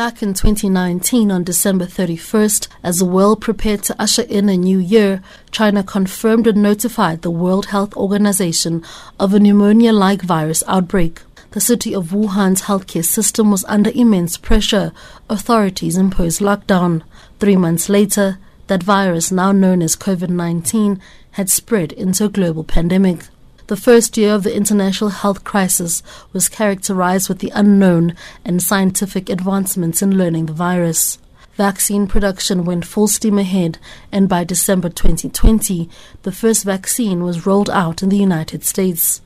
Back in 2019, on December 31st, as the world prepared to usher in a new year, China confirmed and notified the World Health Organization of a pneumonia like virus outbreak. The city of Wuhan's healthcare system was under immense pressure. Authorities imposed lockdown. Three months later, that virus, now known as COVID 19, had spread into a global pandemic. The first year of the international health crisis was characterized with the unknown and scientific advancements in learning the virus. Vaccine production went full steam ahead, and by December 2020, the first vaccine was rolled out in the United States.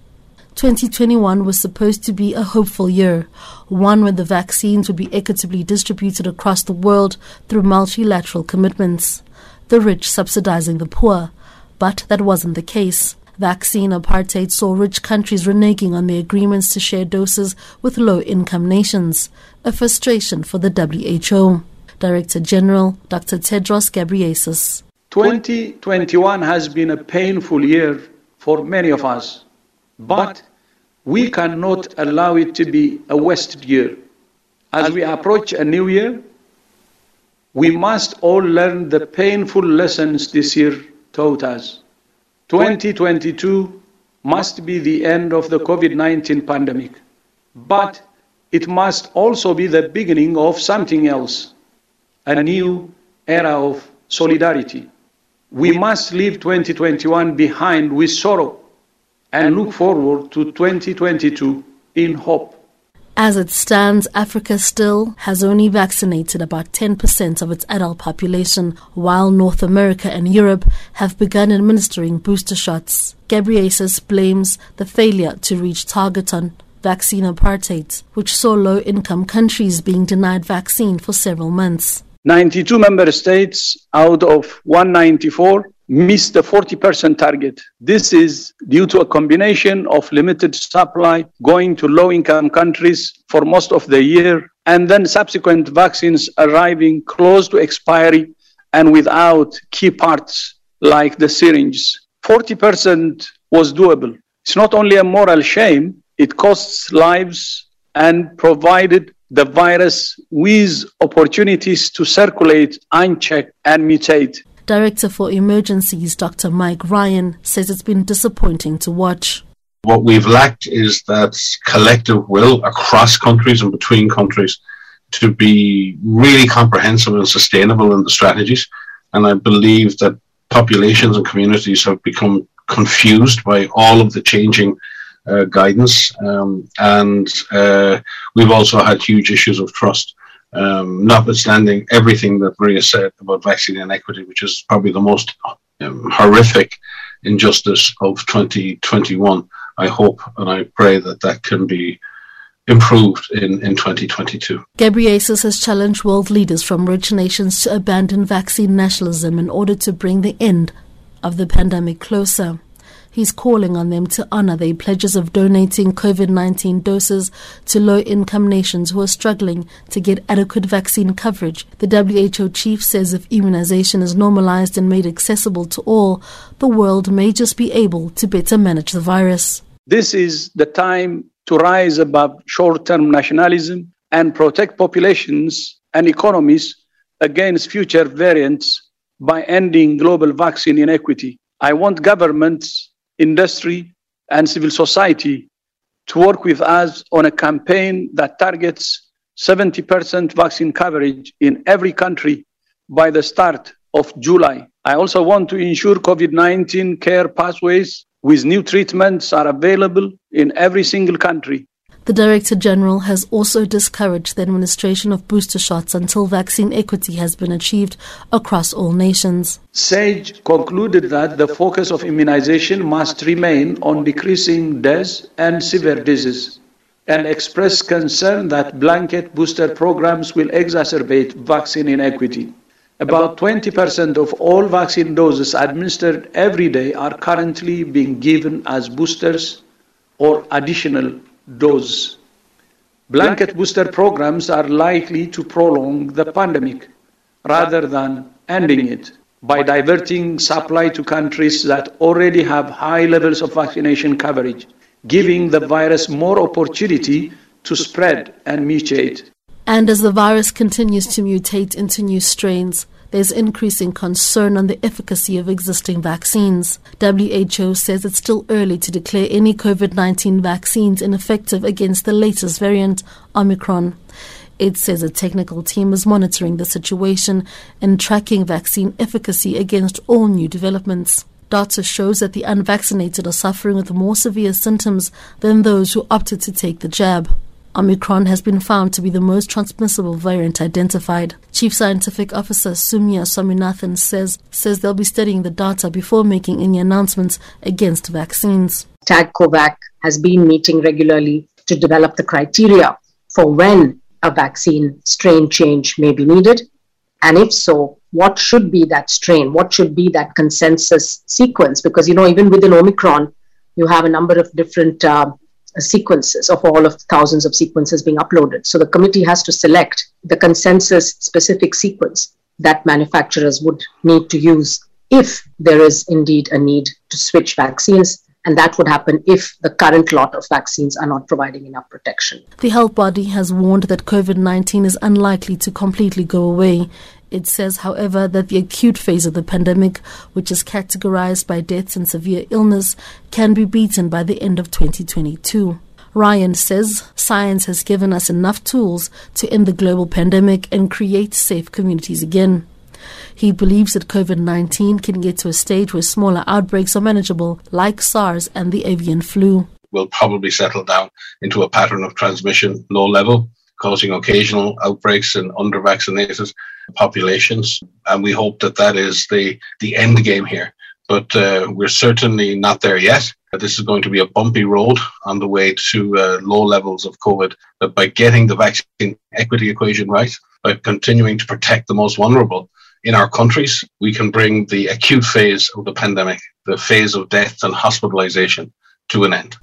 2021 was supposed to be a hopeful year, one where the vaccines would be equitably distributed across the world through multilateral commitments, the rich subsidizing the poor. But that wasn't the case. Vaccine apartheid saw rich countries reneging on their agreements to share doses with low income nations, a frustration for the WHO. Director General Dr. Tedros Ghebreyesus. 2021 has been a painful year for many of us, but we cannot allow it to be a wasted year. As we approach a new year, we must all learn the painful lessons this year taught us. 2022 must be the end of the COVID 19 pandemic, but it must also be the beginning of something else a new era of solidarity. We must leave 2021 behind with sorrow and look forward to 2022 in hope. As it stands, Africa still has only vaccinated about 10% of its adult population, while North America and Europe have begun administering booster shots. Ghebreyesus blames the failure to reach target on vaccine apartheid, which saw low income countries being denied vaccine for several months. 92 member states out of 194 missed the 40% target. This is due to a combination of limited supply going to low income countries for most of the year, and then subsequent vaccines arriving close to expiry and without key parts like the syringes. 40% was doable. It's not only a moral shame, it costs lives and provided the virus with opportunities to circulate unchecked and mutate. Director for Emergencies, Dr. Mike Ryan, says it's been disappointing to watch. What we've lacked is that collective will across countries and between countries to be really comprehensive and sustainable in the strategies. And I believe that populations and communities have become confused by all of the changing uh, guidance. Um, and uh, we've also had huge issues of trust um, notwithstanding everything that Maria said about vaccine inequity, which is probably the most um, horrific injustice of 2021. I hope and I pray that that can be improved in, in 2022. Ghebreyesus has challenged world leaders from rich nations to abandon vaccine nationalism in order to bring the end of the pandemic closer. He's calling on them to honor their pledges of donating COVID 19 doses to low income nations who are struggling to get adequate vaccine coverage. The WHO chief says if immunization is normalized and made accessible to all, the world may just be able to better manage the virus. This is the time to rise above short term nationalism and protect populations and economies against future variants by ending global vaccine inequity. I want governments industry, and civil society to work with us on a campaign that targets 70% vaccine coverage in every country by the start of July. I also want to ensure COVID 19 care pathways with new treatments are available in every single country. The Director General has also discouraged the administration of booster shots until vaccine equity has been achieved across all nations. SAGE concluded that the focus of immunization must remain on decreasing deaths and severe disease and expressed concern that blanket booster programs will exacerbate vaccine inequity. About 20% of all vaccine doses administered every day are currently being given as boosters or additional dose. Blanket booster programs are likely to prolong the pandemic rather than ending it by diverting supply to countries that already have high levels of vaccination coverage, giving the virus more opportunity to spread and mutate. And as the virus continues to mutate into new strains, there's increasing concern on the efficacy of existing vaccines. WHO says it's still early to declare any COVID 19 vaccines ineffective against the latest variant, Omicron. It says a technical team is monitoring the situation and tracking vaccine efficacy against all new developments. Data shows that the unvaccinated are suffering with more severe symptoms than those who opted to take the jab. Omicron has been found to be the most transmissible variant identified. Chief Scientific Officer Soumya Swaminathan says says they'll be studying the data before making any announcements against vaccines. TAG COVAC has been meeting regularly to develop the criteria for when a vaccine strain change may be needed. And if so, what should be that strain? What should be that consensus sequence? Because, you know, even within Omicron, you have a number of different uh, sequences of all of thousands of sequences being uploaded. So the committee has to select the consensus specific sequence that manufacturers would need to use if there is indeed a need to switch vaccines. And that would happen if the current lot of vaccines are not providing enough protection. The health body has warned that COVID 19 is unlikely to completely go away. It says, however, that the acute phase of the pandemic, which is categorized by deaths and severe illness, can be beaten by the end of 2022. Ryan says science has given us enough tools to end the global pandemic and create safe communities again. He believes that COVID 19 can get to a stage where smaller outbreaks are manageable, like SARS and the avian flu. We'll probably settle down into a pattern of transmission, low level, causing occasional outbreaks in under vaccinated populations. And we hope that that is the, the end game here. But uh, we're certainly not there yet. This is going to be a bumpy road on the way to uh, low levels of COVID. But by getting the vaccine equity equation right, by continuing to protect the most vulnerable in our countries, we can bring the acute phase of the pandemic, the phase of death and hospitalization, to an end.